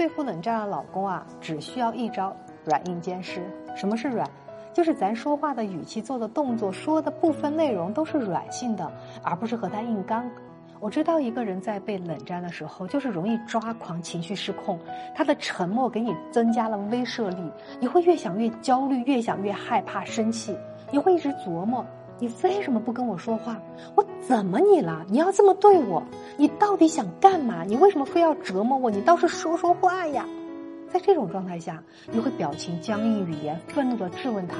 对付冷战的老公啊，只需要一招软硬兼施。什么是软？就是咱说话的语气、做的动作、说的部分内容都是软性的，而不是和他硬刚。我知道一个人在被冷战的时候，就是容易抓狂、情绪失控。他的沉默给你增加了威慑力，你会越想越焦虑，越想越害怕、生气。你会一直琢磨：你为什么不跟我说话？我怎么你了？你要这么对我？你到底想干嘛？你为什么非要折磨我？你倒是说说话呀！在这种状态下，你会表情僵硬、语言愤怒地质问他。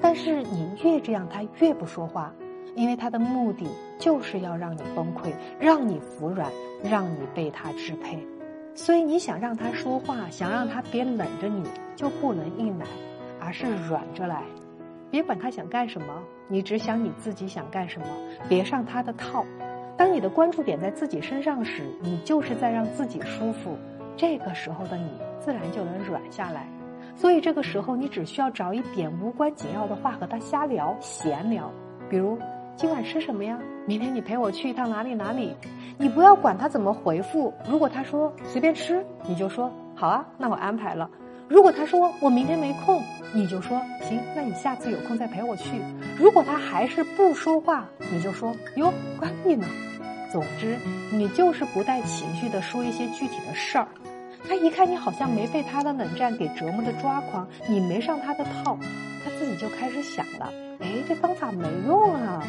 但是你越这样，他越不说话。因为他的目的就是要让你崩溃，让你服软，让你被他支配，所以你想让他说话，想让他别冷着你，就不能硬来，而是软着来。别管他想干什么，你只想你自己想干什么，别上他的套。当你的关注点在自己身上时，你就是在让自己舒服。这个时候的你，自然就能软下来。所以这个时候，你只需要找一点无关紧要的话和他瞎聊、闲聊，比如。今晚吃什么呀？明天你陪我去一趟哪里哪里？你不要管他怎么回复。如果他说随便吃，你就说好啊，那我安排了。如果他说我明天没空，你就说行，那你下次有空再陪我去。如果他还是不说话，你就说哟，关你呢。总之，你就是不带情绪的说一些具体的事儿。他一看你好像没被他的冷战给折磨的抓狂，你没上他的套，他自己就开始想了。哎，这方法没用啊！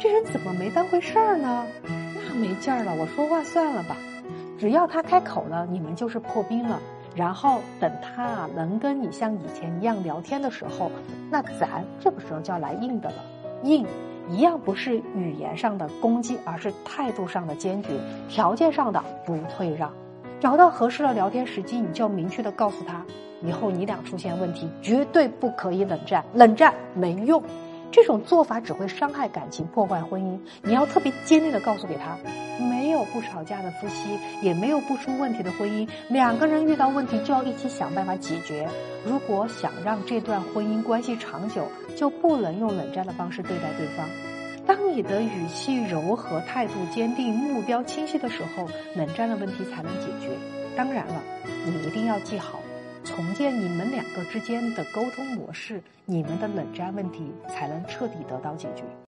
这人怎么没当回事儿呢？那没劲儿了，我说话算了吧。只要他开口了，你们就是破冰了。然后等他啊能跟你像以前一样聊天的时候，那咱这个时候就要来硬的了。硬一样不是语言上的攻击，而是态度上的坚决，条件上的不退让。找到合适的聊天时机，你就明确的告诉他，以后你俩出现问题，绝对不可以冷战，冷战没用。这种做法只会伤害感情，破坏婚姻。你要特别坚定的告诉给他，没有不吵架的夫妻，也没有不出问题的婚姻。两个人遇到问题就要一起想办法解决。如果想让这段婚姻关系长久，就不能用冷战的方式对待对方。当你的语气柔和、态度坚定、目标清晰的时候，冷战的问题才能解决。当然了，你一定要记好。重建你们两个之间的沟通模式，你们的冷战问题才能彻底得到解决。